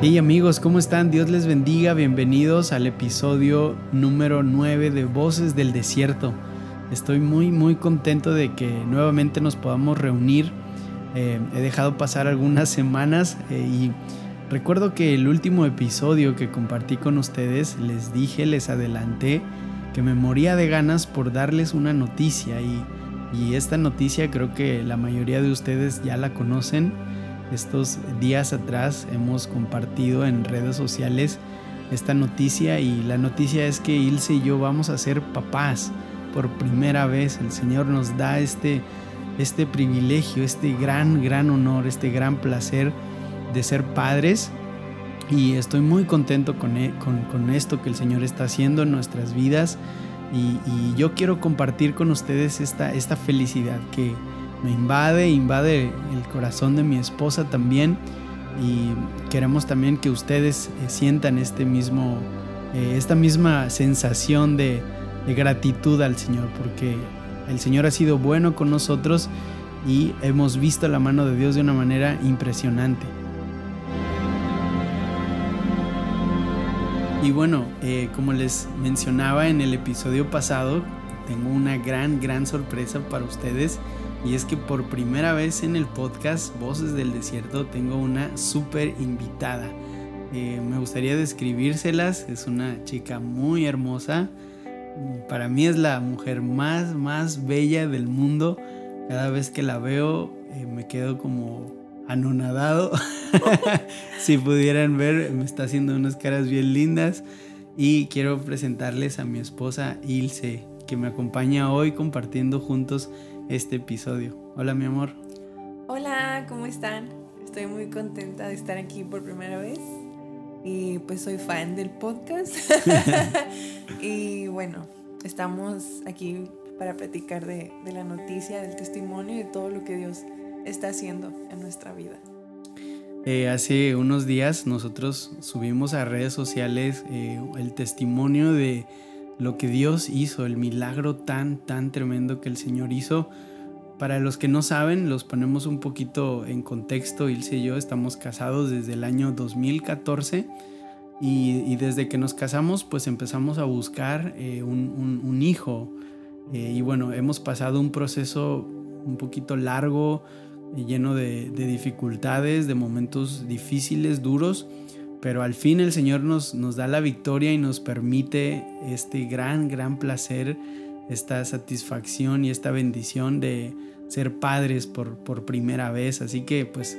Hey amigos, ¿cómo están? Dios les bendiga, bienvenidos al episodio número 9 de Voces del Desierto. Estoy muy muy contento de que nuevamente nos podamos reunir. Eh, he dejado pasar algunas semanas eh, y recuerdo que el último episodio que compartí con ustedes les dije, les adelanté que me moría de ganas por darles una noticia y, y esta noticia creo que la mayoría de ustedes ya la conocen estos días atrás hemos compartido en redes sociales esta noticia y la noticia es que Ilse y yo vamos a ser papás por primera vez. El Señor nos da este, este privilegio, este gran, gran honor, este gran placer de ser padres y estoy muy contento con, e, con, esto que el Señor está haciendo en nuestras vidas y, y yo quiero compartir con ustedes esta, esta felicidad que me invade, invade el corazón de mi esposa también y queremos también que ustedes eh, sientan este mismo, eh, esta misma sensación de, gratitud al Señor porque el Señor ha sido bueno con nosotros y hemos visto la mano de Dios de una manera impresionante. Y bueno, eh, como les mencionaba en el episodio pasado, tengo una gran, gran sorpresa para ustedes. Y es que por primera vez en el podcast Voces del Desierto tengo una súper invitada. Eh, me gustaría describírselas. Es una chica muy hermosa. Para mí es la mujer más, más bella del mundo. Cada vez que la veo eh, me quedo como anonadado. si pudieran ver, me está haciendo unas caras bien lindas. Y quiero presentarles a mi esposa Ilse, que me acompaña hoy compartiendo juntos este episodio. Hola mi amor. Hola, ¿cómo están? Estoy muy contenta de estar aquí por primera vez y pues soy fan del podcast. y bueno, estamos aquí para platicar de, la noticia, del testimonio y de todo lo que Dios está haciendo en nuestra vida. Eh, hace unos días nosotros subimos a redes sociales eh, el testimonio de lo que Dios hizo, el milagro tan, tan tremendo que el Señor hizo. Para los que no saben, los ponemos un poquito en contexto. Ilse y yo estamos casados desde el año 2014 y, desde que nos casamos pues empezamos a buscar eh, un, hijo. Eh, y bueno, hemos pasado un proceso un poquito largo, lleno de dificultades, de momentos difíciles, duros pero al fin el Señor nos, nos da la victoria y nos permite este gran, gran placer, esta satisfacción y esta bendición de ser padres por, por primera vez. Así que pues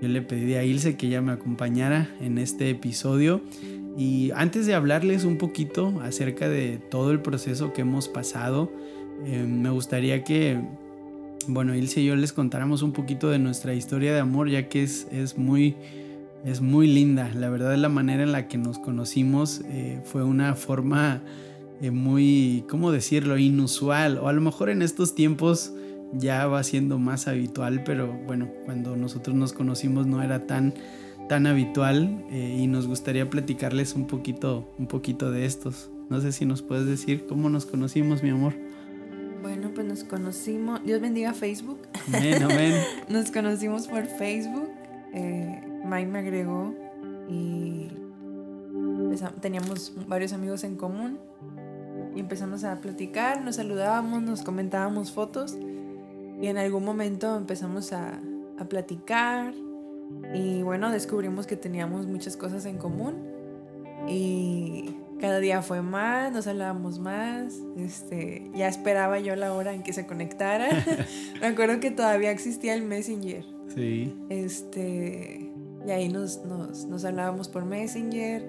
yo le pedí a Ilse que ella me acompañara en este episodio. Y antes de hablarles un poquito acerca de todo el proceso que hemos pasado, eh, me gustaría que, bueno, Ilse y yo les contáramos un poquito de nuestra historia de amor, ya que es, es muy es muy linda. La verdad, la manera en la que nos conocimos eh, fue una forma eh, muy, ¿cómo decirlo?, inusual. O a lo mejor en estos tiempos ya va siendo más habitual, pero bueno, cuando nosotros nos conocimos no era tan, tan habitual eh, y nos gustaría platicarles un poquito, un poquito de estos. No sé si nos puedes decir cómo nos conocimos, mi amor. Bueno, pues nos conocimos, Dios bendiga Facebook. Amén, amén. nos conocimos por Facebook. Eh, Mike me agregó y teníamos varios amigos en común y empezamos a platicar, nos saludábamos, nos comentábamos fotos y en algún momento empezamos a, a platicar y bueno, descubrimos que teníamos muchas cosas en común y cada día fue más, nos hablábamos más, este, ya esperaba yo la hora en que se conectara. Me acuerdo que todavía existía el Messenger. Sí. Este, y ahí nos, nos, hablábamos por Messenger.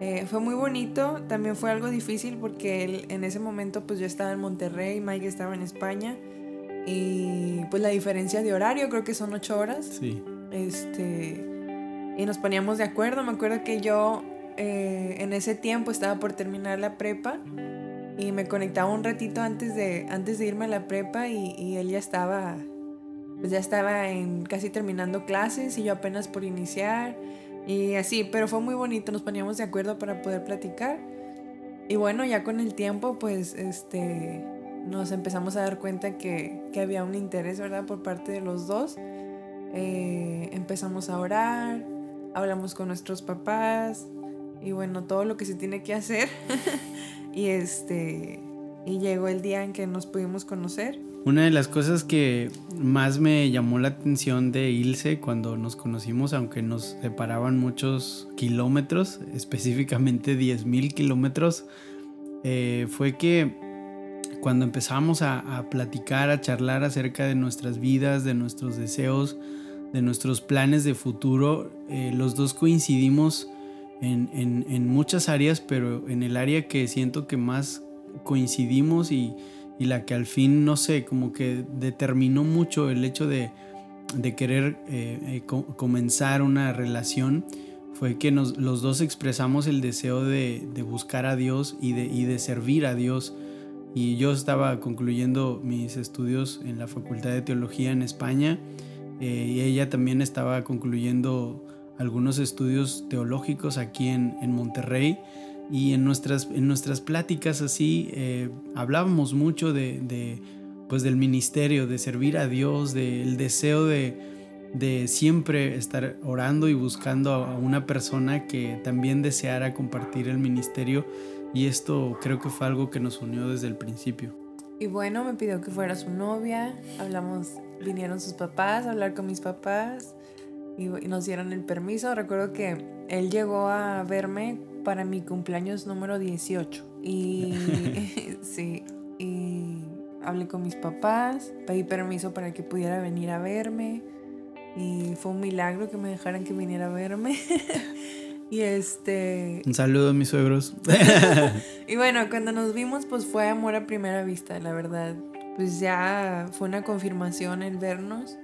Eh, fue muy bonito, también fue algo difícil porque él, en ese momento pues yo estaba en Monterrey, Mike estaba en España y pues la diferencia de horario creo que son ocho horas. Sí. Este, y nos poníamos de acuerdo, me acuerdo que yo eh, en ese tiempo estaba por terminar la prepa y me conectaba un ratito antes de, antes de irme a la prepa y, y él ya estaba pues ya estaba en casi terminando clases y yo apenas por iniciar y así, pero fue muy bonito, nos poníamos de acuerdo para poder platicar. Y bueno, ya con el tiempo pues este nos empezamos a dar cuenta que, que había un interés, ¿verdad? Por parte de los dos. Eh, empezamos a orar, hablamos con nuestros papás y bueno, todo lo que se tiene que hacer. y este y llegó el día en que nos pudimos conocer. Una de las cosas que más me llamó la atención de Ilse cuando nos conocimos, aunque nos separaban muchos kilómetros, específicamente 10.000 kilómetros, eh, fue que cuando empezamos a, platicar, a charlar acerca de nuestras vidas, de nuestros deseos, de nuestros planes de futuro, eh, los dos coincidimos en, en, muchas áreas, pero en el área que siento que más coincidimos y, y, la que al fin, no sé, como que determinó mucho el hecho de, de querer eh, eh, comenzar una relación, fue que nos, los dos expresamos el deseo de, de buscar a Dios y de, y de servir a Dios. Y yo estaba concluyendo mis estudios en la Facultad de Teología en España eh, y ella también estaba concluyendo algunos estudios teológicos aquí en, en Monterrey y en nuestras, en nuestras pláticas así eh, hablábamos mucho de, de, pues del ministerio, de servir a Dios, del deseo de, de siempre estar orando y buscando a una persona que también deseara compartir el ministerio y esto creo que fue algo que nos unió desde el principio. Y bueno, me pidió que fuera su novia, hablamos, vinieron sus papás a hablar con mis papás y, nos dieron el permiso. Recuerdo que él llegó a verme para mi cumpleaños número 18 y sí, y hablé con mis papás, pedí permiso para que pudiera venir a verme y fue un milagro que me dejaran que viniera a verme. Y este... Un saludo a mis suegros. y bueno, cuando nos vimos, pues fue amor a primera vista, la verdad. Pues ya fue una confirmación el vernos.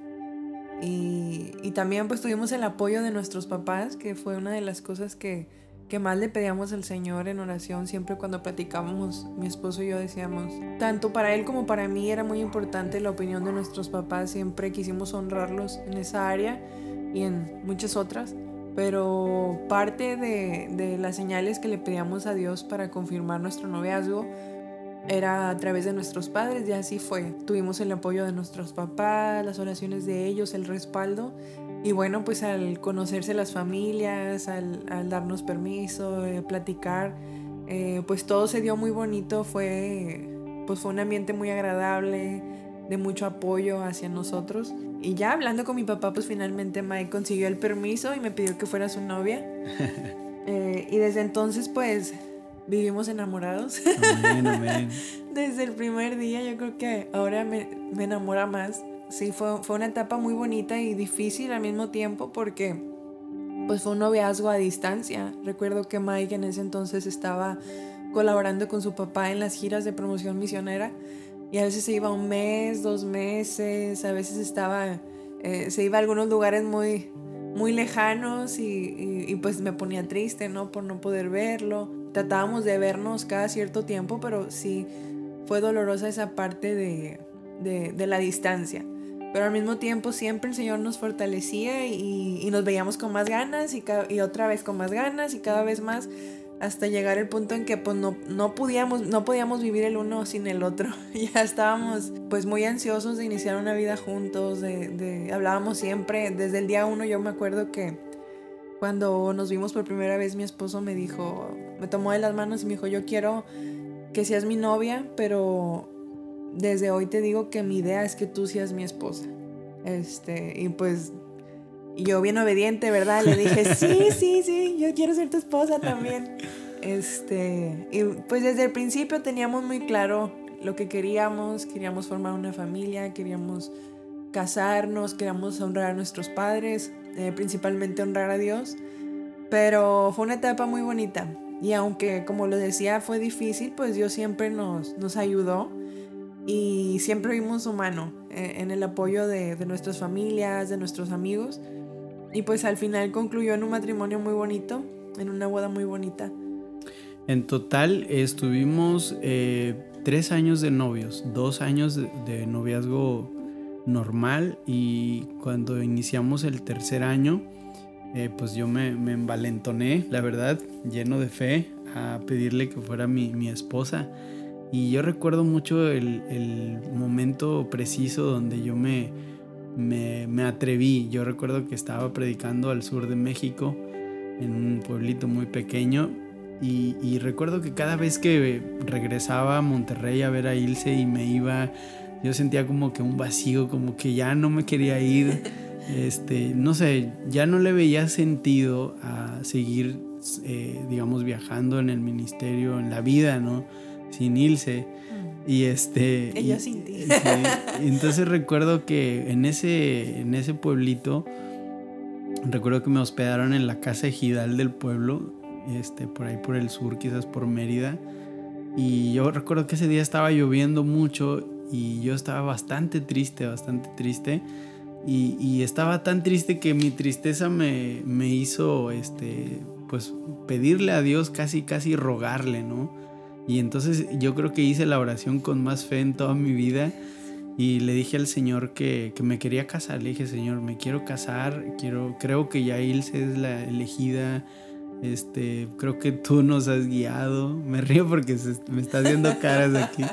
Y, y también pues tuvimos el apoyo de nuestros papás, que fue una de las cosas que, que más le pedíamos al Señor en oración. Siempre cuando platicábamos, mi esposo y yo decíamos, tanto para él como para mí era muy importante la opinión de nuestros papás. Siempre quisimos honrarlos en esa área y en muchas otras pero parte de, las señales que le pedíamos a Dios para confirmar nuestro noviazgo era a través de nuestros padres y así fue. Tuvimos el apoyo de nuestros papás, las oraciones de ellos, el respaldo y bueno, pues al conocerse las familias, al, darnos permiso, eh, platicar, eh, pues todo se dio muy bonito, fue, pues fue un ambiente muy agradable, de mucho apoyo hacia nosotros. Y ya hablando con mi papá, pues finalmente Mike consiguió el permiso y me pidió que fuera su novia. Eh, y desde entonces, pues, vivimos enamorados. desde el primer día, yo creo que ahora me, me enamora más. Sí, fue, fue una etapa muy bonita y difícil al mismo tiempo porque pues fue un noviazgo a distancia. Recuerdo que Mike en ese entonces estaba colaborando con su papá en las giras de promoción misionera y a veces se iba un mes, dos meses, a veces estaba, eh, se iba a algunos lugares muy, muy lejanos y, pues me ponía triste, ¿no? Por no poder verlo. Tratábamos de vernos cada cierto tiempo, pero sí fue dolorosa esa parte de, de, la distancia. Pero al mismo tiempo siempre el Señor nos fortalecía y, y nos veíamos con más ganas y, y otra vez con más ganas y cada vez más hasta llegar el punto en que pues no, no, podíamos, no podíamos vivir el uno sin el otro. ya estábamos pues muy ansiosos de iniciar una vida juntos, de, hablábamos siempre, desde el día uno yo me acuerdo que cuando nos vimos por primera vez mi esposo me dijo, me tomó de las manos y me dijo, yo quiero que seas mi novia, pero desde hoy te digo que mi idea es que tú seas mi esposa. Este, y pues yo bien obediente, ¿verdad? Le dije, sí, sí, sí, yo quiero ser tu esposa también. Este, y pues desde el principio teníamos muy claro lo que queríamos, queríamos formar una familia, queríamos casarnos, queríamos honrar a nuestros padres, eh, principalmente honrar a Dios. Pero fue una etapa muy bonita. Y aunque, como lo decía, fue difícil, pues Dios siempre nos, nos ayudó y siempre vimos su mano eh, en el apoyo de, de nuestras familias, de nuestros amigos. Y pues al final concluyó en un matrimonio muy bonito, en una boda muy bonita. En total estuvimos eh, tres años de novios, dos años de, noviazgo normal y cuando iniciamos el tercer año, eh, pues yo me, me, envalentoné, la verdad, lleno de fe, a pedirle que fuera mi, mi esposa. Y yo recuerdo mucho el, el momento preciso donde yo me, me, me atreví. Yo recuerdo que estaba predicando al sur de México, en un pueblito muy pequeño, y, y, recuerdo que cada vez que regresaba a Monterrey a ver a Ilse y me iba, yo sentía como que un vacío, como que ya no me quería ir. Este, no sé, ya no le veía sentido a seguir, eh, digamos, viajando en el ministerio, en la vida, ¿no? Sin Ilse. Mm. Y este. Ella sin ti. entonces recuerdo que en ese, en ese pueblito, recuerdo que me hospedaron en la casa ejidal del pueblo, este, por ahí por el sur, quizás por Mérida. Y yo recuerdo que ese día estaba lloviendo mucho y yo estaba bastante triste, bastante triste. Y, estaba tan triste que mi tristeza me, me, hizo, este, pues, pedirle a Dios, casi, casi rogarle, ¿no? Y entonces yo creo que hice la oración con más fe en toda mi vida y le dije al Señor que, que me quería casar. Le dije, Señor, me quiero casar, quiero, creo que ya Ilse es la elegida, este, creo que tú nos has guiado. Me río porque me está haciendo caras aquí.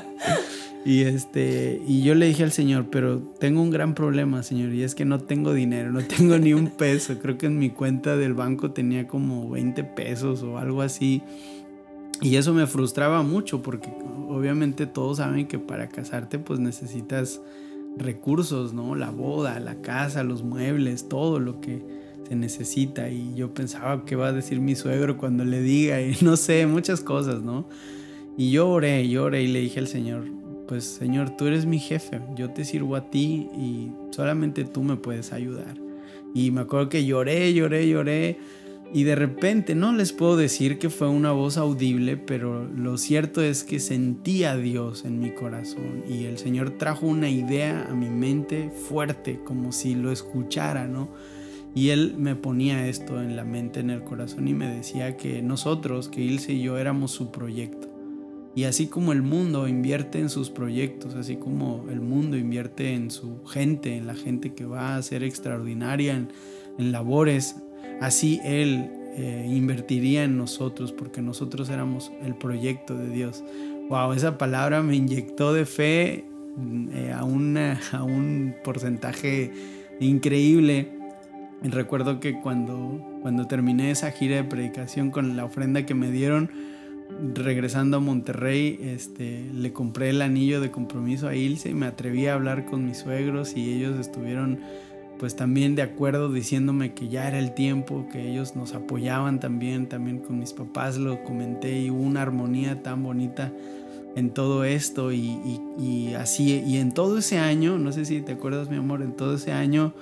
Y este, y yo le dije al Señor, pero tengo un gran problema, Señor, y es que no tengo dinero, no tengo ni un peso. Creo que en mi cuenta del banco tenía como 20 pesos o algo así. Y eso me frustraba mucho porque obviamente todos saben que para casarte pues necesitas recursos, ¿no? La boda, la casa, los muebles, todo lo que se necesita. Y yo pensaba qué va a decir mi suegro cuando le diga y no sé, muchas cosas, ¿no? Y yo oré, yo oré y le dije al Señor, pues Señor, tú eres mi jefe, yo te sirvo a ti y solamente tú me puedes ayudar. Y me acuerdo que lloré, lloré, lloré. Y de repente, no les puedo decir que fue una voz audible, pero lo cierto es que sentí a Dios en mi corazón y el Señor trajo una idea a mi mente fuerte, como si lo escuchara, ¿no? Y Él me ponía esto en la mente, en el corazón y me decía que nosotros, que Ilse y yo éramos su proyecto y así como el mundo invierte en sus proyectos, así como el mundo invierte en su gente, en la gente que va a ser extraordinaria en, labores, así Él eh, invertiría en nosotros porque nosotros éramos el proyecto de Dios. Wow, esa palabra me inyectó de fe eh, a, a un porcentaje increíble. Y recuerdo que cuando, cuando terminé esa gira de predicación con la ofrenda que me dieron, regresando a Monterrey, este, le compré el anillo de compromiso a Ilse y me atreví a hablar con mis suegros y ellos estuvieron pues también de acuerdo diciéndome que ya era el tiempo, que ellos nos apoyaban también, también con mis papás lo comenté y hubo una armonía tan bonita en todo esto y, así, y en todo ese año, no sé si te acuerdas mi amor, en todo ese año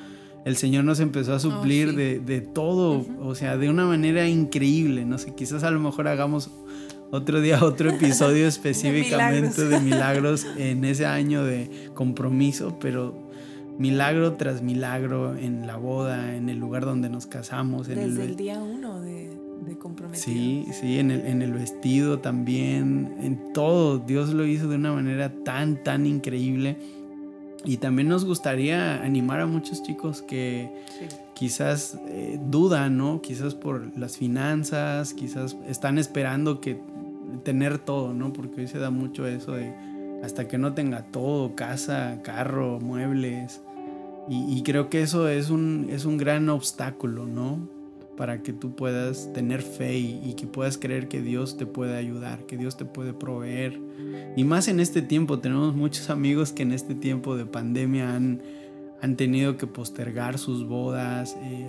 el Señor nos empezó a suplir oh, de, todo, o sea, de una manera increíble, no sé, quizás a lo mejor hagamos otro día otro episodio específicamente de milagros. en ese año de compromiso, pero milagro tras milagro en la boda, en el lugar donde nos casamos. En Desde el, día uno de, de comprometido. Sí, sí, en el, en el vestido también, en todo. Dios lo hizo de una manera tan, tan increíble. Y también nos gustaría animar a muchos chicos que quizás eh, dudan, ¿no? Quizás por las finanzas, quizás están esperando que tener todo, ¿no? Porque hoy se da mucho eso de hasta que no tenga todo, casa, carro, muebles. Y, creo que eso es un, es un gran obstáculo, ¿no? Para que tú puedas tener fe y, que puedas creer que Dios te puede ayudar, que Dios te puede proveer. Y más en este tiempo, tenemos muchos amigos que en este tiempo de pandemia han, han tenido que postergar sus bodas eh,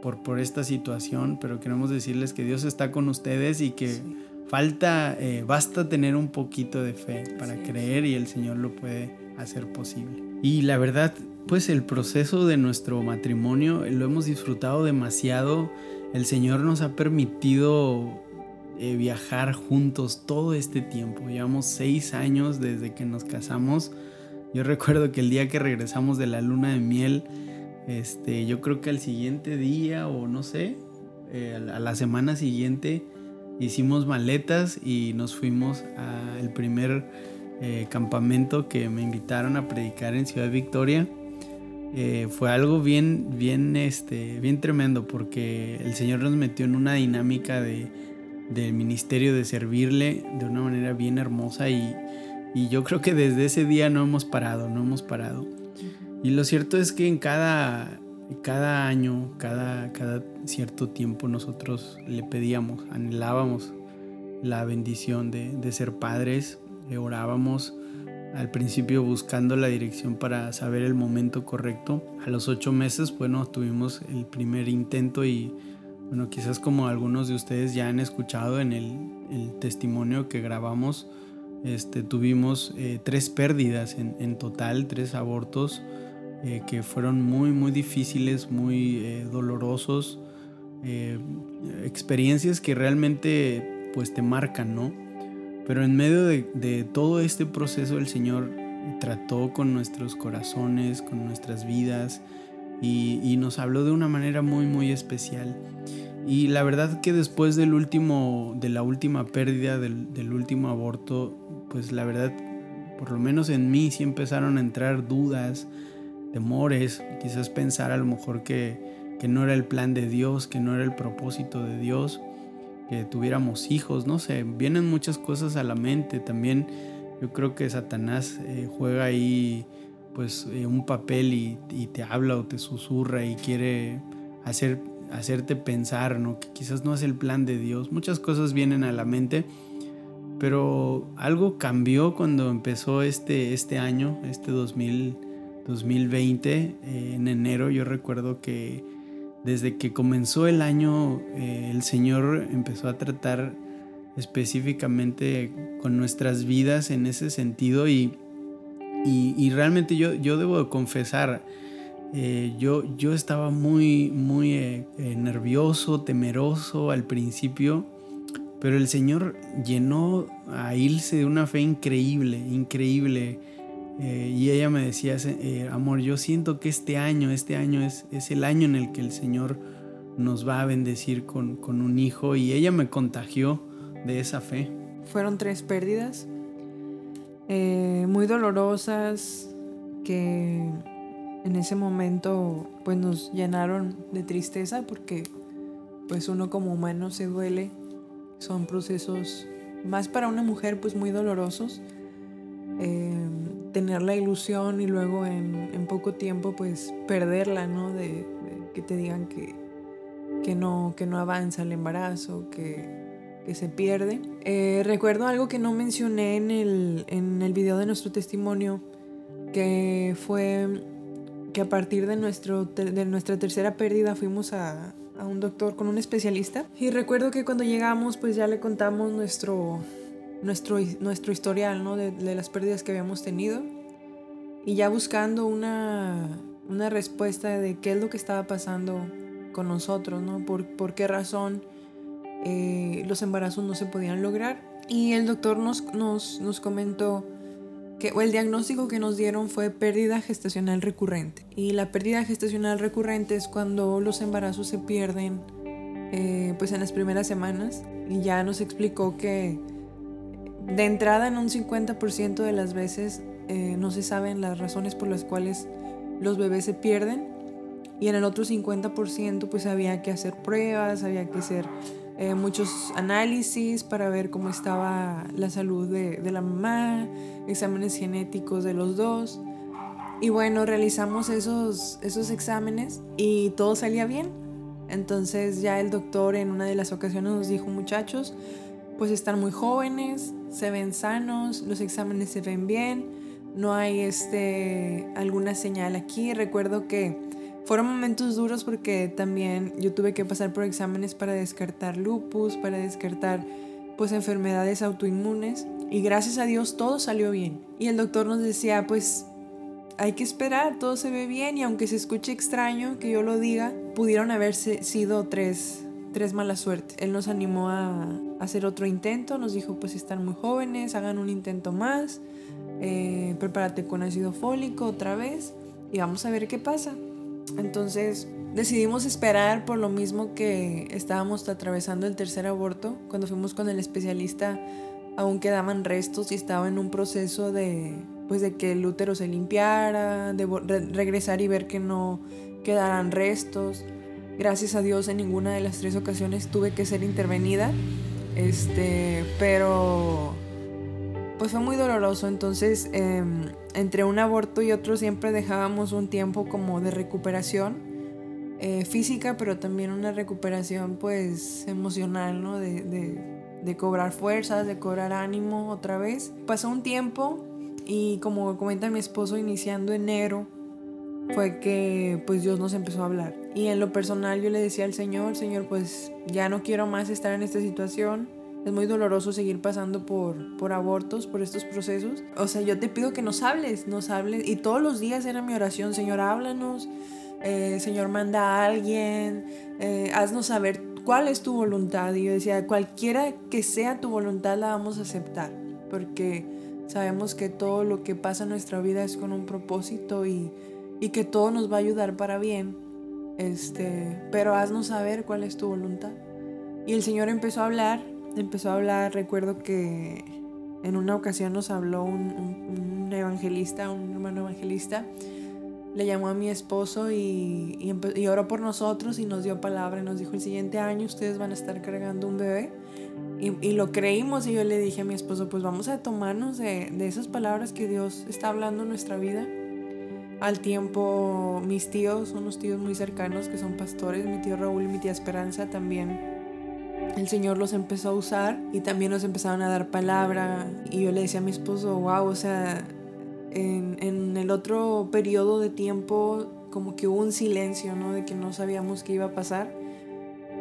por, por esta situación, pero queremos decirles que Dios está con ustedes y que... Falta, eh, basta tener un poquito de fe para creer y el Señor lo puede hacer posible. Y la verdad, pues el proceso de nuestro matrimonio lo hemos disfrutado demasiado. El Señor nos ha permitido eh, viajar juntos todo este tiempo. Llevamos seis años desde que nos casamos. Yo recuerdo que el día que regresamos de la luna de miel, este, yo creo que al siguiente día o no sé, eh, a la semana siguiente, hicimos maletas y nos fuimos al primer eh, campamento que me invitaron a predicar en Ciudad Victoria. Eh, fue algo bien, bien, este, bien tremendo porque el Señor nos metió en una dinámica de, del ministerio de servirle de una manera bien hermosa y, y, yo creo que desde ese día no hemos parado, no hemos parado. Y lo cierto es que en cada, cada año, cada, cada cierto tiempo nosotros le pedíamos, anhelábamos la bendición de, de ser padres, orábamos al principio buscando la dirección para saber el momento correcto. A los ocho meses, bueno, tuvimos el primer intento y, bueno, quizás como algunos de ustedes ya han escuchado en el, testimonio que grabamos, este, tuvimos eh, tres pérdidas en, total, tres abortos eh, que fueron muy, muy difíciles, muy eh, dolorosos, experiencias que realmente pues te marcan, ¿no? Pero en medio de, todo este proceso el Señor trató con nuestros corazones, con nuestras vidas y, nos habló de una manera muy muy especial. Y la verdad que después del último, de la última pérdida, del, último aborto, pues la verdad, por lo menos en mí sí empezaron a entrar dudas, temores, quizás pensar a lo mejor que, que no era el plan de Dios, que no era el propósito de Dios que tuviéramos hijos, no sé, vienen muchas cosas a la mente. También yo creo que Satanás eh, juega ahí pues eh, un papel y, te habla o te susurra y quiere hacer, hacerte pensar, ¿no? Que quizás no es el plan de Dios. Muchas cosas vienen a la mente, pero algo cambió cuando empezó este, este año, este 2000, 2020, eh, en enero. Yo recuerdo que desde que comenzó el año, eh, el Señor empezó a tratar específicamente con nuestras vidas en ese sentido y, y, realmente yo, yo debo confesar, eh, yo, yo estaba muy, muy eh, nervioso, temeroso al principio, pero el Señor llenó a Ilse de una fe increíble, increíble. Eh, y ella me decía, eh, amor, yo siento que este año, este año es, es, el año en el que el Señor nos va a bendecir con, con, un hijo y ella me contagió de esa fe. Fueron tres pérdidas eh, muy dolorosas que en ese momento pues nos llenaron de tristeza porque pues uno como humano se duele, son procesos más para una mujer pues muy dolorosos tener la ilusión y luego en, poco tiempo pues perderla, ¿no? De, que te digan que, que, no, que no avanza el embarazo, que, que se pierde. Eh, recuerdo algo que no mencioné en el, en el video de nuestro testimonio, que fue que a partir de, nuestro, de nuestra tercera pérdida fuimos a, a un doctor con un especialista. Y recuerdo que cuando llegamos pues ya le contamos nuestro, nuestro, nuestro historial ¿no? de, las pérdidas que habíamos tenido y ya buscando una, una, respuesta de qué es lo que estaba pasando con nosotros, ¿no? por, por qué razón eh, los embarazos no se podían lograr. Y el doctor nos, nos, nos comentó que o el diagnóstico que nos dieron fue pérdida gestacional recurrente. Y la pérdida gestacional recurrente es cuando los embarazos se pierden eh, pues en las primeras semanas. Y ya nos explicó que de entrada en un 50% de las veces eh, no se saben las razones por las cuales los bebés se pierden y en el otro 50% pues había que hacer pruebas, había que hacer eh, muchos análisis para ver cómo estaba la salud de, de, la mamá, exámenes genéticos de los dos. Y bueno, realizamos esos, esos exámenes y todo salía bien. Entonces ya el doctor en una de las ocasiones nos dijo, muchachos, pues están muy jóvenes, se ven sanos, los exámenes se ven bien, no hay este, alguna señal aquí. Recuerdo que fueron momentos duros porque también yo tuve que pasar por exámenes para descartar lupus, para descartar pues enfermedades autoinmunes y gracias a Dios todo salió bien. Y el doctor nos decía, pues hay que esperar, todo se ve bien y aunque se escuche extraño que yo lo diga, pudieron haberse sido tres tres malas suertes. Él nos animó a hacer otro intento, nos dijo pues están muy jóvenes, hagan un intento más, eh, prepárate con ácido fólico otra vez y vamos a ver qué pasa. Entonces decidimos esperar por lo mismo que estábamos atravesando el tercer aborto. Cuando fuimos con el especialista aún quedaban restos y estaba en un proceso de pues de que el útero se limpiara, de regresar y ver que no quedaran restos. Gracias a Dios en ninguna de las tres ocasiones tuve que ser intervenida. Este, pero pues fue muy doloroso. Entonces, em, entre un aborto y otro siempre dejábamos un tiempo como de recuperación eh, física, pero también una recuperación pues emocional, ¿no? De, de, de cobrar fuerzas, de cobrar ánimo otra vez. Pasó un tiempo y como comenta mi esposo, iniciando enero, fue que pues Dios nos empezó a hablar. Y en lo personal yo le decía al Señor, Señor, pues ya no quiero más estar en esta situación. Es muy doloroso seguir pasando por, por abortos, por estos procesos. O sea, yo te pido que nos hables, nos hables. Y todos los días era mi oración, Señor, háblanos. Eh, Señor, manda a alguien. Eh, haznos saber cuál es tu voluntad. Y yo decía, cualquiera que sea tu voluntad la vamos a aceptar. Porque sabemos que todo lo que pasa en nuestra vida es con un propósito y y que todo nos va a ayudar para bien. Este, pero haznos saber cuál es tu voluntad. Y el Señor empezó a hablar, empezó a hablar, recuerdo que en una ocasión nos habló un, evangelista, un hermano evangelista, le llamó a mi esposo y, y, oró por nosotros y nos dio palabra y nos dijo el siguiente año ustedes van a estar cargando un bebé. Y, y, lo creímos y yo le dije a mi esposo, pues vamos a tomarnos de, de esas palabras que Dios está hablando en nuestra vida al tiempo, mis tíos, unos tíos muy cercanos que son pastores, mi tío Raúl y mi tía Esperanza también. El Señor los empezó a usar y también nos empezaron a dar palabra. Y yo le decía a mi esposo, wow, o sea, en, en el otro periodo de tiempo como que hubo un silencio, ¿no? De que no sabíamos qué iba a pasar.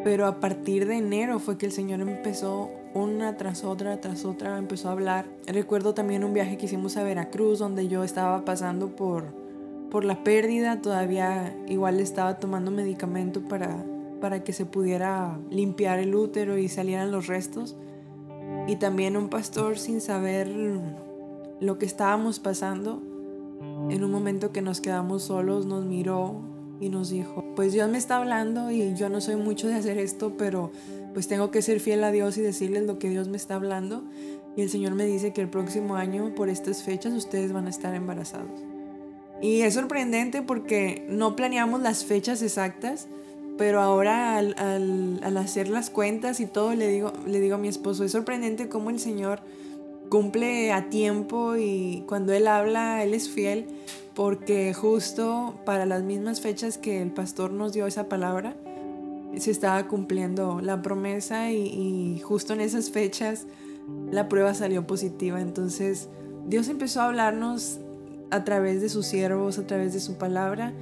Pero a partir de enero fue que el Señor empezó una tras otra, tras otra, empezó a hablar. Recuerdo también un viaje que hicimos a Veracruz donde yo estaba pasando por por la pérdida, todavía igual estaba tomando medicamento para, para que se pudiera limpiar el útero y salieran los restos. Y también un pastor sin saber lo que estábamos pasando, en un momento que nos quedamos solos, nos miró y nos dijo, pues Dios me está hablando y yo no soy mucho de hacer esto, pero pues tengo que ser fiel a Dios y decirles lo que Dios me está hablando. Y el Señor me dice que el próximo año, por estas fechas, ustedes van a estar embarazados. Y es sorprendente porque no planeamos las fechas exactas, pero ahora al, hacer las cuentas y todo, le digo, le digo a mi esposo, es sorprendente cómo el Señor cumple a tiempo y cuando Él habla, Él es fiel, porque justo para las mismas fechas que el pastor nos dio esa palabra, se estaba cumpliendo la promesa y justo en esas fechas la prueba salió positiva. Entonces Dios empezó a hablarnos a través de sus siervos, a través de su palabra.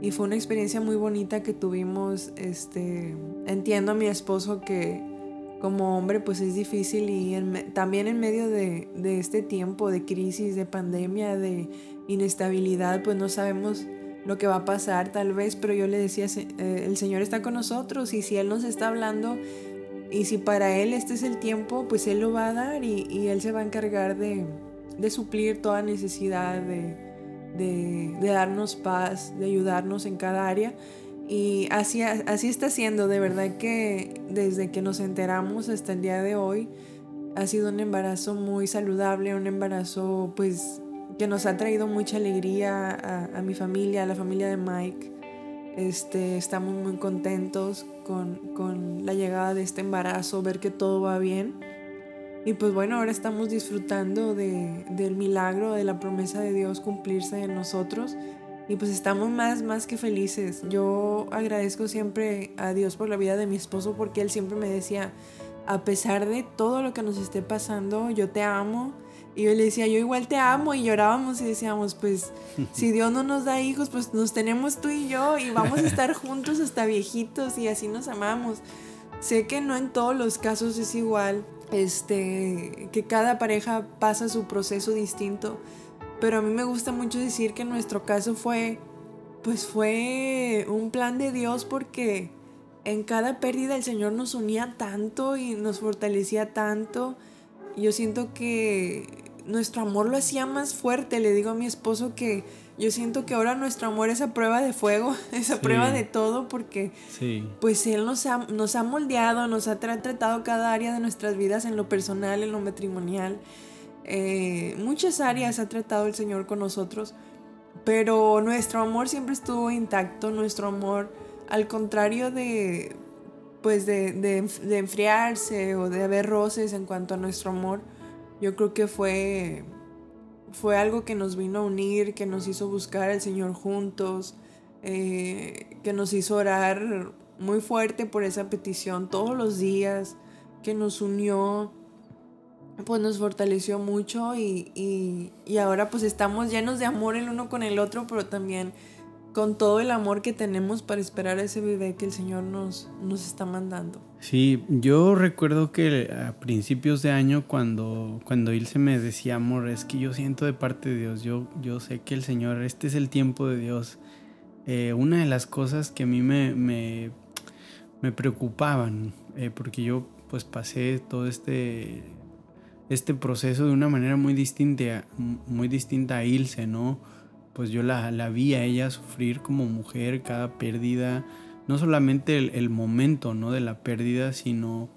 Y fue una experiencia muy bonita que tuvimos. Este, entiendo a mi esposo que como hombre pues es difícil y también en medio de, de, este tiempo de crisis, de pandemia, de inestabilidad, pues no sabemos lo que va a pasar tal vez, pero yo le decía, eh, el Señor está con nosotros y si Él nos está hablando y si para Él este es el tiempo, pues Él lo va a dar y, y Él se va a encargar de, de suplir toda necesidad, de, de, darnos paz, de ayudarnos en cada área. Y así, así está siendo, de verdad que desde que nos enteramos hasta el día de hoy, ha sido un embarazo muy saludable, un embarazo pues que nos ha traído mucha alegría a, a mi familia, a la familia de Mike. Este, estamos muy contentos con, con la llegada de este embarazo, ver que todo va bien. Y pues bueno, ahora estamos disfrutando de, del milagro, de la promesa de Dios cumplirse en nosotros. Y pues estamos más, más que felices. Yo agradezco siempre a Dios por la vida de mi esposo porque él siempre me decía, a pesar de todo lo que nos esté pasando, yo te amo. Y yo le decía, yo igual te amo. Y llorábamos y decíamos, pues si Dios no nos da hijos, pues nos tenemos tú y yo y vamos a estar juntos hasta viejitos y así nos amamos. Sé que no en todos los casos es igual, este, que cada pareja pasa su proceso distinto, pero a mí me gusta mucho decir que nuestro caso fue, pues fue un plan de Dios porque en cada pérdida el Señor nos unía tanto y nos fortalecía tanto. Yo siento que nuestro amor lo hacía más fuerte. Le digo a mi esposo que yo siento que ahora nuestro amor es a prueba de fuego, es a prueba de todo, porque pues Él nos ha, nos ha moldeado, nos ha tratado cada área de nuestras vidas, en lo personal, en lo matrimonial. Eh, muchas áreas ha tratado el Señor con nosotros, pero nuestro amor siempre estuvo intacto, nuestro amor, al contrario de pues de, de enfriarse o de haber roces en cuanto a nuestro amor, yo creo que fue, fue algo que nos vino a unir, que nos hizo buscar al Señor juntos, eh, que nos hizo orar muy fuerte por esa petición todos los días, que nos unió, pues nos fortaleció mucho y, y, y ahora pues estamos llenos de amor el uno con el otro, pero también con todo el amor que tenemos para esperar a ese bebé que el Señor nos, nos está mandando. Sí, yo recuerdo que a principios de año cuando, cuando Ilse me decía, amor, es que yo siento de parte de Dios, yo, yo sé que el Señor, este es el tiempo de Dios. Eh, una de las cosas que a mí me, me, preocupaban, eh, porque yo pues pasé todo este, este proceso de una manera muy distinta, muy distinta a Ilse, ¿no? Pues yo la, vi a ella sufrir como mujer cada pérdida, no solamente el, momento ¿no? de la pérdida, sino,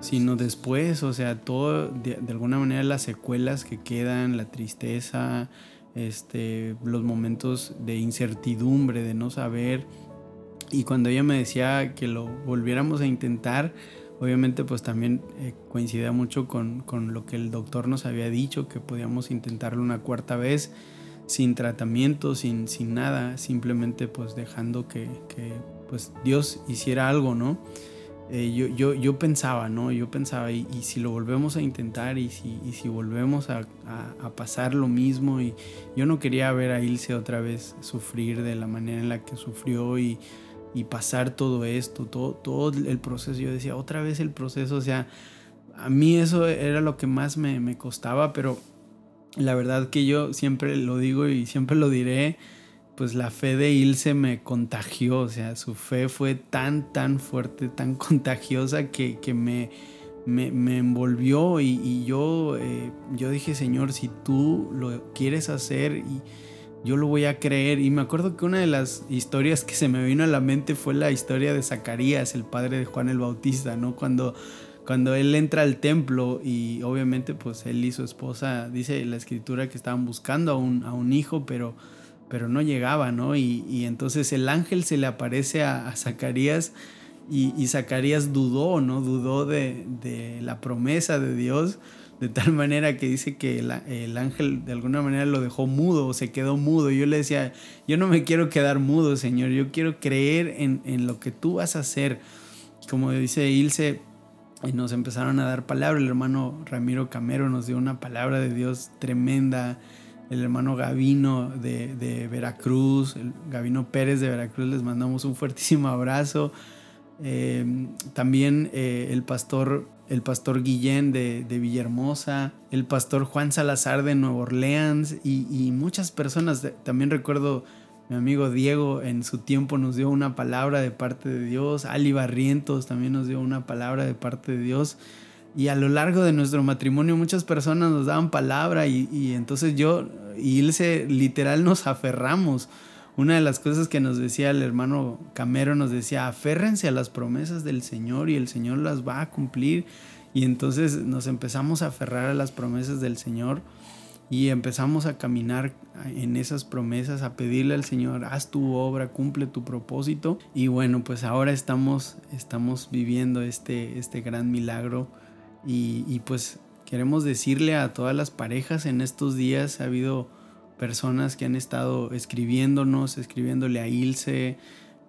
sino después, o sea, todo, de, alguna manera las secuelas que quedan, la tristeza, este, los momentos de incertidumbre, de no saber. Y cuando ella me decía que lo volviéramos a intentar, obviamente pues también eh, coincidía mucho con, con lo que el doctor nos había dicho, que podíamos intentarlo una cuarta vez sin tratamiento, sin, sin nada, simplemente pues dejando que, pues Dios hiciera algo, ¿no? Eh, yo, yo, yo, pensaba, ¿no? Yo pensaba, y, si lo volvemos a intentar, y si, si volvemos a, pasar lo mismo, y yo no quería ver a Ilse otra vez sufrir de la manera en la que sufrió y, pasar todo esto, todo, todo el proceso. Yo decía, otra vez el proceso, o sea, a mí eso era lo que más me, me costaba, pero la verdad que yo siempre lo digo y siempre lo diré, pues la fe de Ilse me contagió, o sea, su fe fue tan, tan fuerte, tan contagiosa que, me, me, envolvió y, yo, eh, yo dije, Señor, si tú lo quieres hacer y yo lo voy a creer. Y me acuerdo que una de las historias que se me vino a la mente fue la historia de Zacarías, el padre de Juan el Bautista, ¿no? Cuando cuando él entra al templo y obviamente pues él y su esposa, dice la escritura que estaban buscando a un, a un hijo, pero, pero no llegaba, ¿no? Y, entonces el ángel se le aparece a, Zacarías y, Zacarías dudó, ¿no? Dudó de, la promesa de Dios, de tal manera que dice que el, ángel de alguna manera lo dejó mudo o se quedó mudo. Yo le decía, yo no me quiero quedar mudo, Señor, yo quiero creer en, en lo que tú vas a hacer. Como dice Ilse, y nos empezaron a dar palabra. El hermano Ramiro Camero nos dio una palabra de Dios tremenda. El hermano Gavino de, Veracruz, el Gavino Pérez de Veracruz, les mandamos un fuertísimo abrazo. Eh, también eh, el pastor el pastor Guillén de, Villahermosa, el pastor Juan Salazar de Nueva Orleans y, y muchas personas. También recuerdo mi amigo Diego en su tiempo nos dio una palabra de parte de Dios. Ali Barrientos también nos dio una palabra de parte de Dios. Y a lo largo de nuestro matrimonio muchas personas nos daban palabra y, entonces yo y Ilse literal nos aferramos. Una de las cosas que nos decía el hermano Camero nos decía, aférrense a las promesas del Señor y el Señor las va a cumplir. Y entonces nos empezamos a aferrar a las promesas del Señor y empezamos a caminar en esas promesas, a pedirle al Señor, haz tu obra, cumple tu propósito. Y bueno, pues ahora estamos, estamos viviendo este, este gran milagro y, pues queremos decirle a todas las parejas en estos días, ha habido personas que han estado escribiéndonos, escribiéndole a Ilse,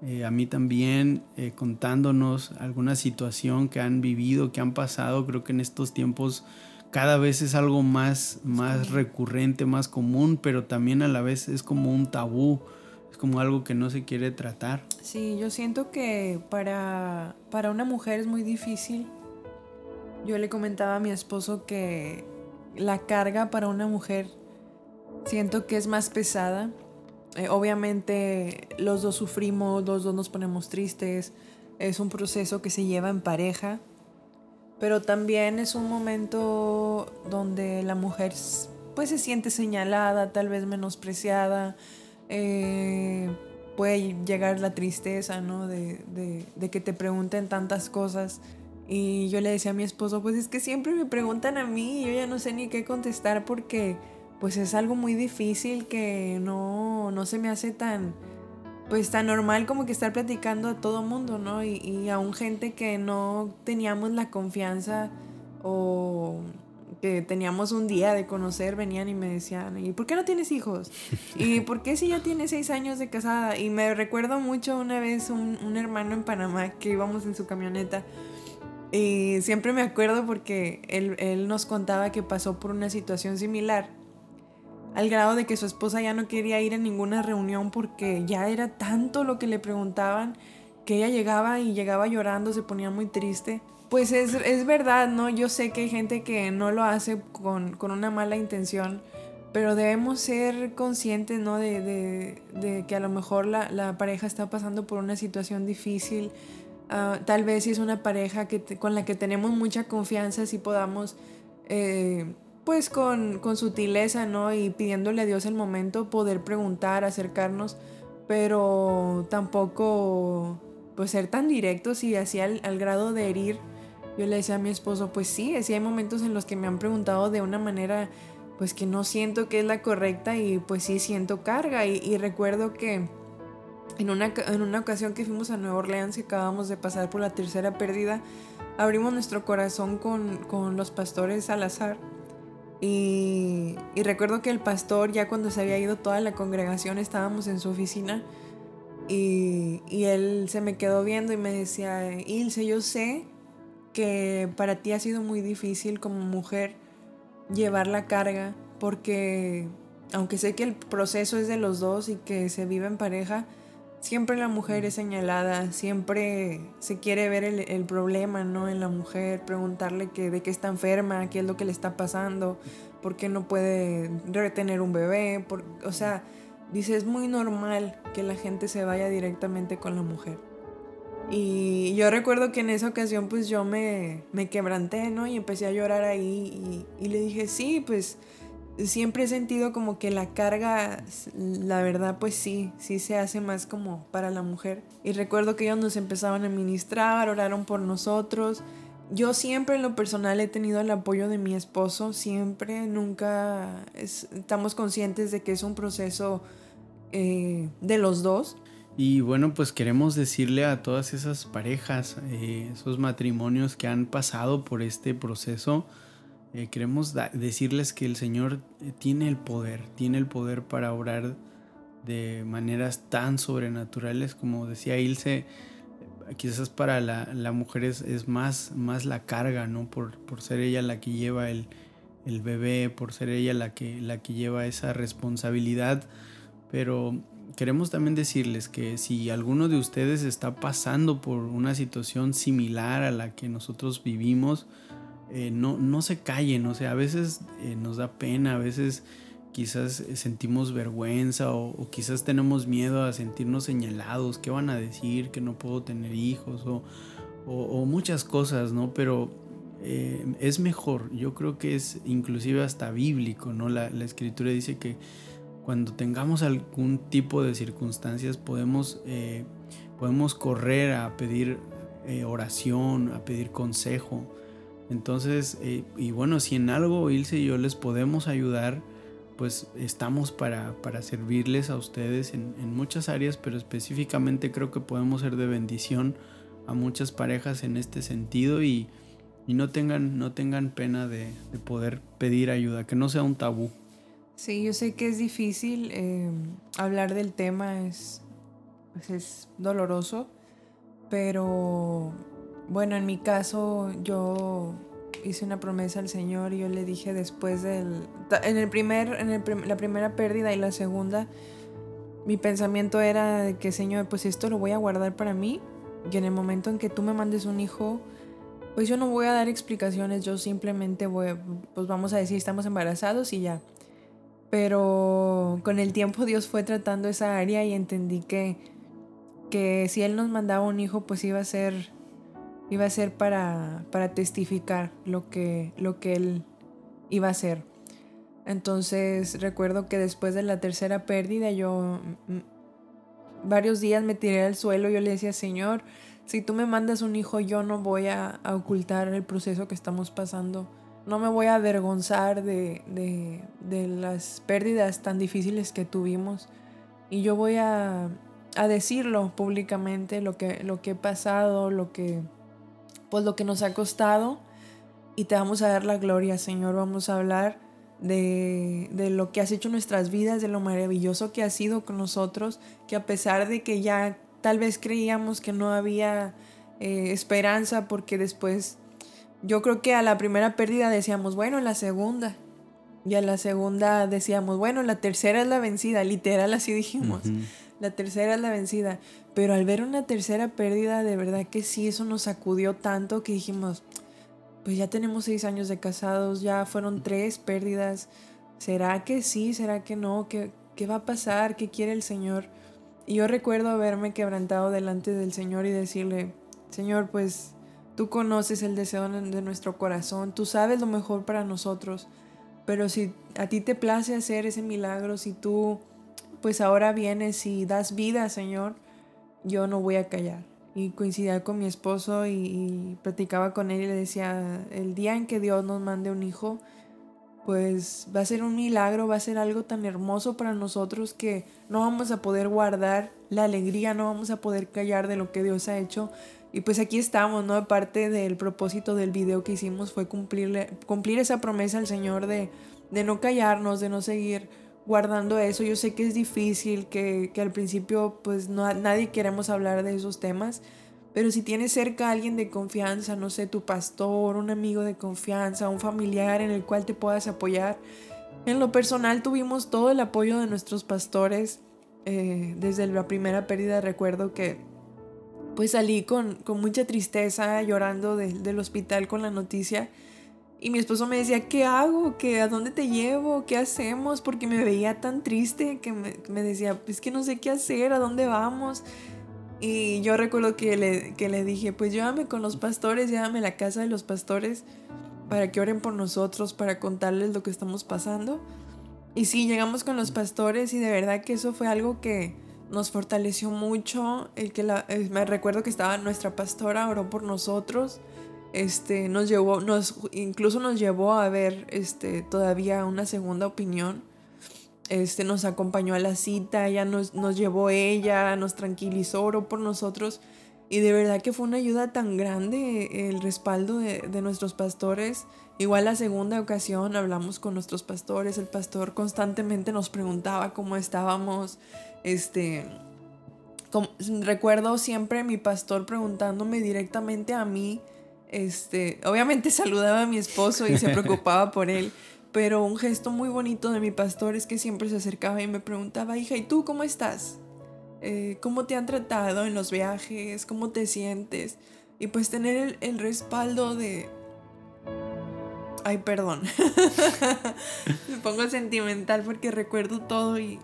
eh, a mí también, eh, contándonos alguna situación que han vivido, que han pasado. Creo que en estos tiempos cada vez es algo más, más recurrente, más común, pero también a la vez es como un tabú, es como algo que no se quiere tratar. Sí, yo siento que para, para una mujer es muy difícil. Yo le comentaba a mi esposo que la carga para una mujer siento que es más pesada. Eh, obviamente los dos sufrimos, los dos nos ponemos tristes, es un proceso que se lleva en pareja pero también es un momento donde la mujer pues se siente señalada, tal vez menospreciada, eh, puede llegar la tristeza, ¿no? De, que te pregunten tantas cosas. Y yo le decía a mi esposo, pues es que siempre me preguntan a mí yo ya no sé ni qué contestar porque pues es algo muy difícil que no, no se me hace tan pues tan normal como que estar platicando a todo mundo, ¿no? Y, y aún gente que no teníamos la confianza o que teníamos un día de conocer, venían y me decían, ¿y por qué no tienes hijos? ¿Y por qué si ya tienes seis años de casada? Y me recuerdo mucho una vez un, un hermano en Panamá que íbamos en su camioneta. Y siempre me acuerdo porque él, él nos contaba que pasó por una situación similar, al grado de que su esposa ya no quería ir a ninguna reunión porque ya era tanto lo que le preguntaban que ella llegaba y llegaba llorando, se ponía muy triste. Pues es, es verdad, ¿no? Yo sé que hay gente que no lo hace con, con una mala intención, pero debemos ser conscientes, ¿no? De, de, que a lo mejor la, la, pareja está pasando por una situación difícil. Uh, tal vez si es una pareja que con la que tenemos mucha confianza, si podamos, eh, pues con, con sutileza, ¿no? Y pidiéndole a Dios el momento, poder preguntar, acercarnos, pero tampoco pues ser tan directos y así al, al, grado de herir. Yo le decía a mi esposo, pues sí, sí hay momentos en los que me han preguntado de una manera pues que no siento que es la correcta y pues sí siento carga y, recuerdo que en una, en una ocasión que fuimos a Nueva Orleans y acabamos de pasar por la tercera pérdida, abrimos nuestro corazón con, con los pastores al azar. Y, recuerdo que el pastor, ya cuando se había ido toda la congregación, estábamos en su oficina y, y, él se me quedó viendo y me decía, Ilse, yo sé que para ti ha sido muy difícil como mujer llevar la carga porque aunque sé que el proceso es de los dos y que se vive en pareja, siempre la mujer es señalada, siempre se quiere ver el, problema ¿no? en la mujer, preguntarle que, de qué está enferma, qué es lo que le está pasando, por qué no puede retener un bebé, por, o sea Dice, es muy normal que la gente se vaya directamente con la mujer. Y yo recuerdo que en esa ocasión pues yo me, me quebranté, ¿no? Y empecé a llorar ahí y, le dije, sí, pues siempre he sentido como que la carga, la verdad pues sí, sí se hace más como para la mujer. Y recuerdo que ellos nos empezaban a ministrar, oraron por nosotros. Yo siempre en lo personal he tenido el apoyo de mi esposo, siempre, nunca es, estamos conscientes de que es un proceso eh, de los dos. Y bueno, pues queremos decirle a todas esas parejas, eh, esos matrimonios que han pasado por este proceso, eh, queremos decirles que el Señor eh, tiene el poder, tiene el poder para orar de maneras tan sobrenaturales como decía Ilse, quizás para la, la mujer es, es, más, más la carga, ¿no? Por, por ser ella la que lleva el, el, bebé, por ser ella la que, la que lleva esa responsabilidad pero queremos también decirles que si alguno de ustedes está pasando por una situación similar a la que nosotros vivimos, eh, no, no se callen, o sea, a veces eh, nos da pena, a veces quizás sentimos vergüenza o, quizás tenemos miedo a sentirnos señalados, qué van a decir, que no puedo tener hijos o, muchas cosas, ¿no? Pero eh, es mejor, yo creo que es inclusive hasta bíblico, ¿no? La, la escritura dice que cuando tengamos algún tipo de circunstancias podemos, eh, podemos correr a pedir eh, oración, a pedir consejo. Entonces, eh, y bueno, si en algo Ilse y yo les podemos ayudar, pues estamos para, para servirles a ustedes en, muchas áreas, pero específicamente creo que podemos ser de bendición a muchas parejas en este sentido y, y no, tengan, no tengan pena de, de poder pedir ayuda, que no sea un tabú. Sí, yo sé que es difícil eh, hablar del tema, es, pues es doloroso, pero bueno, en mi caso yo hice una promesa al Señor y yo le dije después del, en, el primer, en el, la primera pérdida y la segunda, mi pensamiento era que Señor, pues esto lo voy a guardar para mí y en el momento en que tú me mandes un hijo, pues yo no voy a dar explicaciones, yo simplemente voy, pues vamos a decir, estamos embarazados y ya. Pero con el tiempo Dios fue tratando esa área y entendí que, que si Él nos mandaba un hijo, pues iba a ser, iba a ser para, para testificar lo que, lo que Él iba a hacer. Entonces recuerdo que después de la tercera pérdida yo varios días me tiré al suelo yo le decía, Señor, si tú me mandas un hijo, yo no voy a, a ocultar el proceso que estamos pasando no me voy a avergonzar de, de, de, las pérdidas tan difíciles que tuvimos. Y yo voy a, a decirlo públicamente, lo que, lo que he pasado, lo que, pues lo que nos ha costado. y te vamos a dar la gloria, Señor. Vamos a hablar de, de, lo que has hecho en nuestras vidas, de lo maravilloso que has sido con nosotros, que a pesar de que ya tal vez creíamos que no había eh, esperanza, porque después yo creo que a la primera pérdida decíamos, bueno, la segunda. Y a la segunda decíamos, bueno, la tercera es la vencida, literal así dijimos. La tercera es la vencida. Pero al ver una tercera pérdida, de verdad que sí, eso nos sacudió tanto que dijimos, pues ya tenemos seis años de casados, ya fueron tres pérdidas. ¿Será que sí? ¿Será que no? ¿Qué, qué va a pasar? ¿Qué quiere el Señor? Y yo recuerdo haberme quebrantado delante del Señor y decirle, Señor, pues tú conoces el deseo de nuestro corazón, tú sabes lo mejor para nosotros, pero si a ti te place hacer ese milagro, si tú pues ahora vienes y das vida, Señor, yo no voy a callar y coincidía con mi esposo y, platicaba con él y le decía, el día en que Dios nos mande un hijo, pues va a ser un milagro, va a ser algo tan hermoso para nosotros que no vamos a poder guardar la alegría, no vamos a poder callar de lo que Dios ha hecho. Y pues aquí estamos, ¿no? Parte del propósito del video que hicimos fue cumplirle, cumplir esa promesa al Señor de, de no callarnos, de no seguir guardando eso. Yo sé que es difícil, que, al principio pues no, nadie queremos hablar de esos temas, pero si tienes cerca a alguien de confianza, no sé, tu pastor, un amigo de confianza, un familiar en el cual te puedas apoyar. En lo personal tuvimos todo el apoyo de nuestros pastores. Eh, desde la primera pérdida recuerdo que pues salí con, mucha tristeza llorando del hospital con la noticia y mi esposo me decía, ¿qué hago? ¿Qué, ¿A dónde te llevo? ¿Qué hacemos? Porque me veía tan triste que me, decía, pues que no sé qué hacer, ¿a dónde vamos? Y yo recuerdo que le, que le dije, pues llévame con los pastores, llévame a la casa de los pastores para que oren por nosotros, para contarles lo que estamos pasando. Y sí, llegamos con los pastores y de verdad que eso fue algo que nos fortaleció mucho. El que la, me recuerdo que estaba nuestra pastora, oró por nosotros este, nos llevó, nos, incluso nos llevó a ver este, todavía una segunda opinión. Este, nos acompañó a la cita, ya nos, llevó ella, nos tranquilizó, oró por nosotros. Y de verdad que fue una ayuda tan grande el respaldo de, nuestros pastores. Igual la segunda ocasión hablamos con nuestros pastores. El pastor constantemente nos preguntaba cómo estábamos. Este, recuerdo siempre mi pastor preguntándome directamente a mí este, obviamente saludaba a mi esposo y se preocupaba por él, pero un gesto muy bonito de mi pastor es que siempre se acercaba y me preguntaba, hija, ¿y tú cómo estás? Eh, ¿Cómo te han tratado en los viajes? ¿Cómo te sientes? Y pues tener el, respaldo de... Ay, perdón. me pongo sentimental porque recuerdo todo y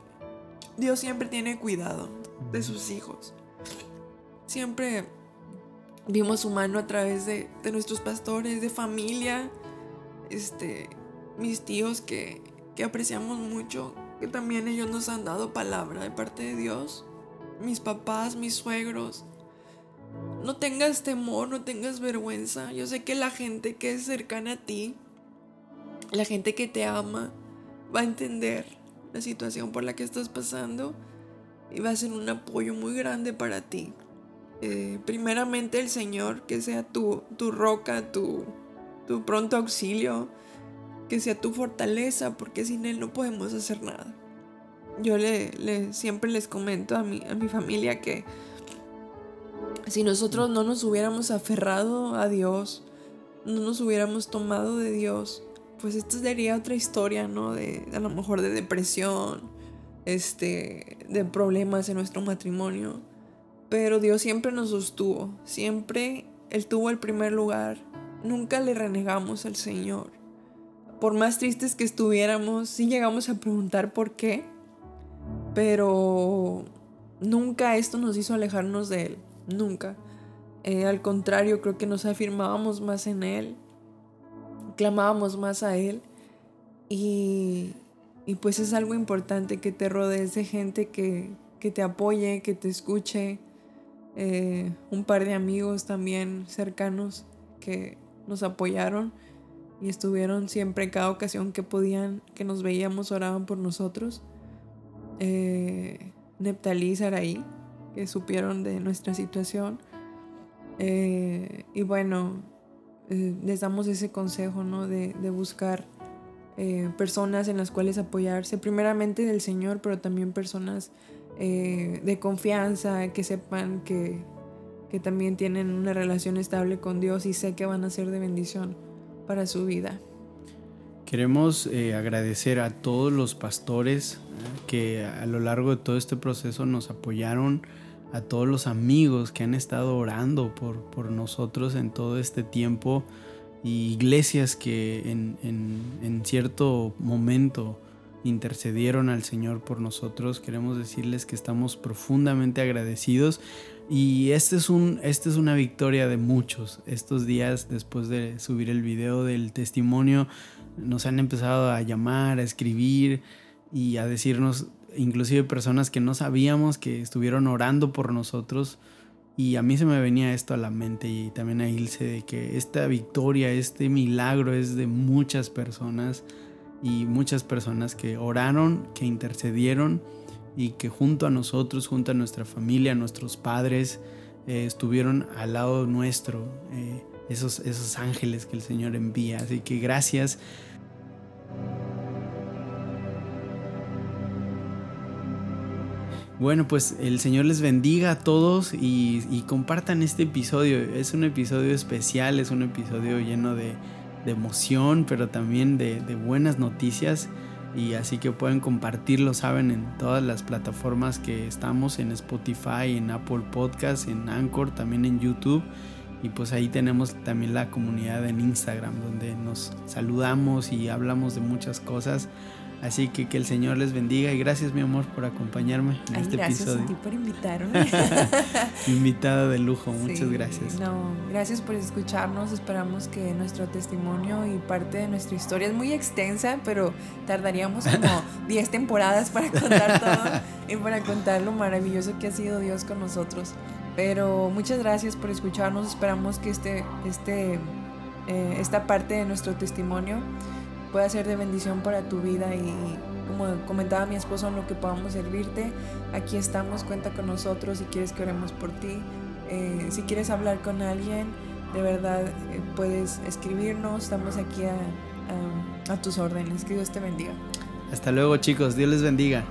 Dios siempre tiene cuidado de sus hijos. Siempre vimos su mano a través de, nuestros pastores, de familia, este, mis tíos que, que apreciamos mucho, que también ellos nos han dado palabra de parte de Dios, mis papás, mis suegros. No tengas temor, no tengas vergüenza. Yo sé que la gente que es cercana a ti, la gente que te ama, va a entender la situación por la que estás pasando y va a ser un apoyo muy grande para ti. Eh, primeramente el Señor, que sea tu, tu roca, tu, tu pronto auxilio, que sea tu fortaleza, porque sin Él no podemos hacer nada. Yo le, le, siempre les comento a mi, a mi familia que si nosotros no nos hubiéramos aferrado a Dios, no nos hubiéramos tomado de Dios, pues esto sería otra historia, ¿no? De a lo mejor de depresión, este, de problemas en nuestro matrimonio. Pero Dios siempre nos sostuvo, siempre Él tuvo el primer lugar, nunca le renegamos al Señor. Por más tristes que estuviéramos, sí llegamos a preguntar por qué, pero nunca esto nos hizo alejarnos de Él, nunca. Eh, al contrario, creo que nos afirmábamos más en Él, clamábamos más a Él y, y pues es algo importante que te rodees de gente que, que te apoye, que te escuche, eh, un par de amigos también cercanos que nos apoyaron y estuvieron siempre cada ocasión que podían, que nos veíamos, oraban por nosotros. Eh, Neptalí y Saraí, que supieron de nuestra situación. Eh, y bueno, eh, les damos ese consejo, ¿no? De, buscar eh, personas en las cuales apoyarse, primeramente del Señor, pero también personas eh, de confianza, que sepan que, que también tienen una relación estable con Dios y sé que van a ser de bendición para su vida. Queremos agradecer a todos los pastores que a lo largo de todo este proceso nos apoyaron, a todos los amigos que han estado orando por, por nosotros en todo este tiempo y iglesias que en, en, cierto momento intercedieron al Señor por nosotros. Queremos decirles que estamos profundamente agradecidos y este es, un, este es una victoria de muchos. Estos días después de subir el video del testimonio nos han empezado a llamar, a escribir y a decirnos inclusive personas que no sabíamos que estuvieron orando por nosotros. Y a mí se me venía esto a la mente y también a Ilse de que esta victoria, este milagro es de muchas personas y muchas personas que oraron, que intercedieron y que junto a nosotros, junto a nuestra familia, a nuestros padres, eh, estuvieron al lado nuestro, eh, esos, esos ángeles que el Señor envía. Así que gracias. Bueno, pues el Señor les bendiga a todos y, compartan este episodio. Es un episodio especial, es un episodio lleno de, emoción, pero también de, buenas noticias. Y así que pueden compartirlo, saben, en todas las plataformas que estamos, en Spotify, en Apple Podcasts, en Anchor, también en YouTube. Y pues ahí tenemos también la comunidad en Instagram, donde nos saludamos y hablamos de muchas cosas. Así que que el Señor les bendiga y gracias mi amor por acompañarme en este episodio. Gracias a ti por invitarme. Invitada de lujo, muchas gracias. No, gracias por escucharnos. Esperamos que nuestro testimonio y parte de nuestra historia es muy extensa, pero tardaríamos como 10 temporadas para contar todo y para contar lo maravilloso que ha sido Dios con nosotros. Pero muchas gracias por escucharnos. Esperamos que este, este, eh, esta parte de nuestro testimonio pueda ser de bendición para tu vida y como comentaba mi esposo en lo que podamos servirte, aquí estamos, cuenta con nosotros si quieres que oremos por ti, eh, si quieres hablar con alguien, de verdad eh, puedes escribirnos, estamos aquí a tus órdenes, que Dios te bendiga. Hasta luego chicos, Dios les bendiga.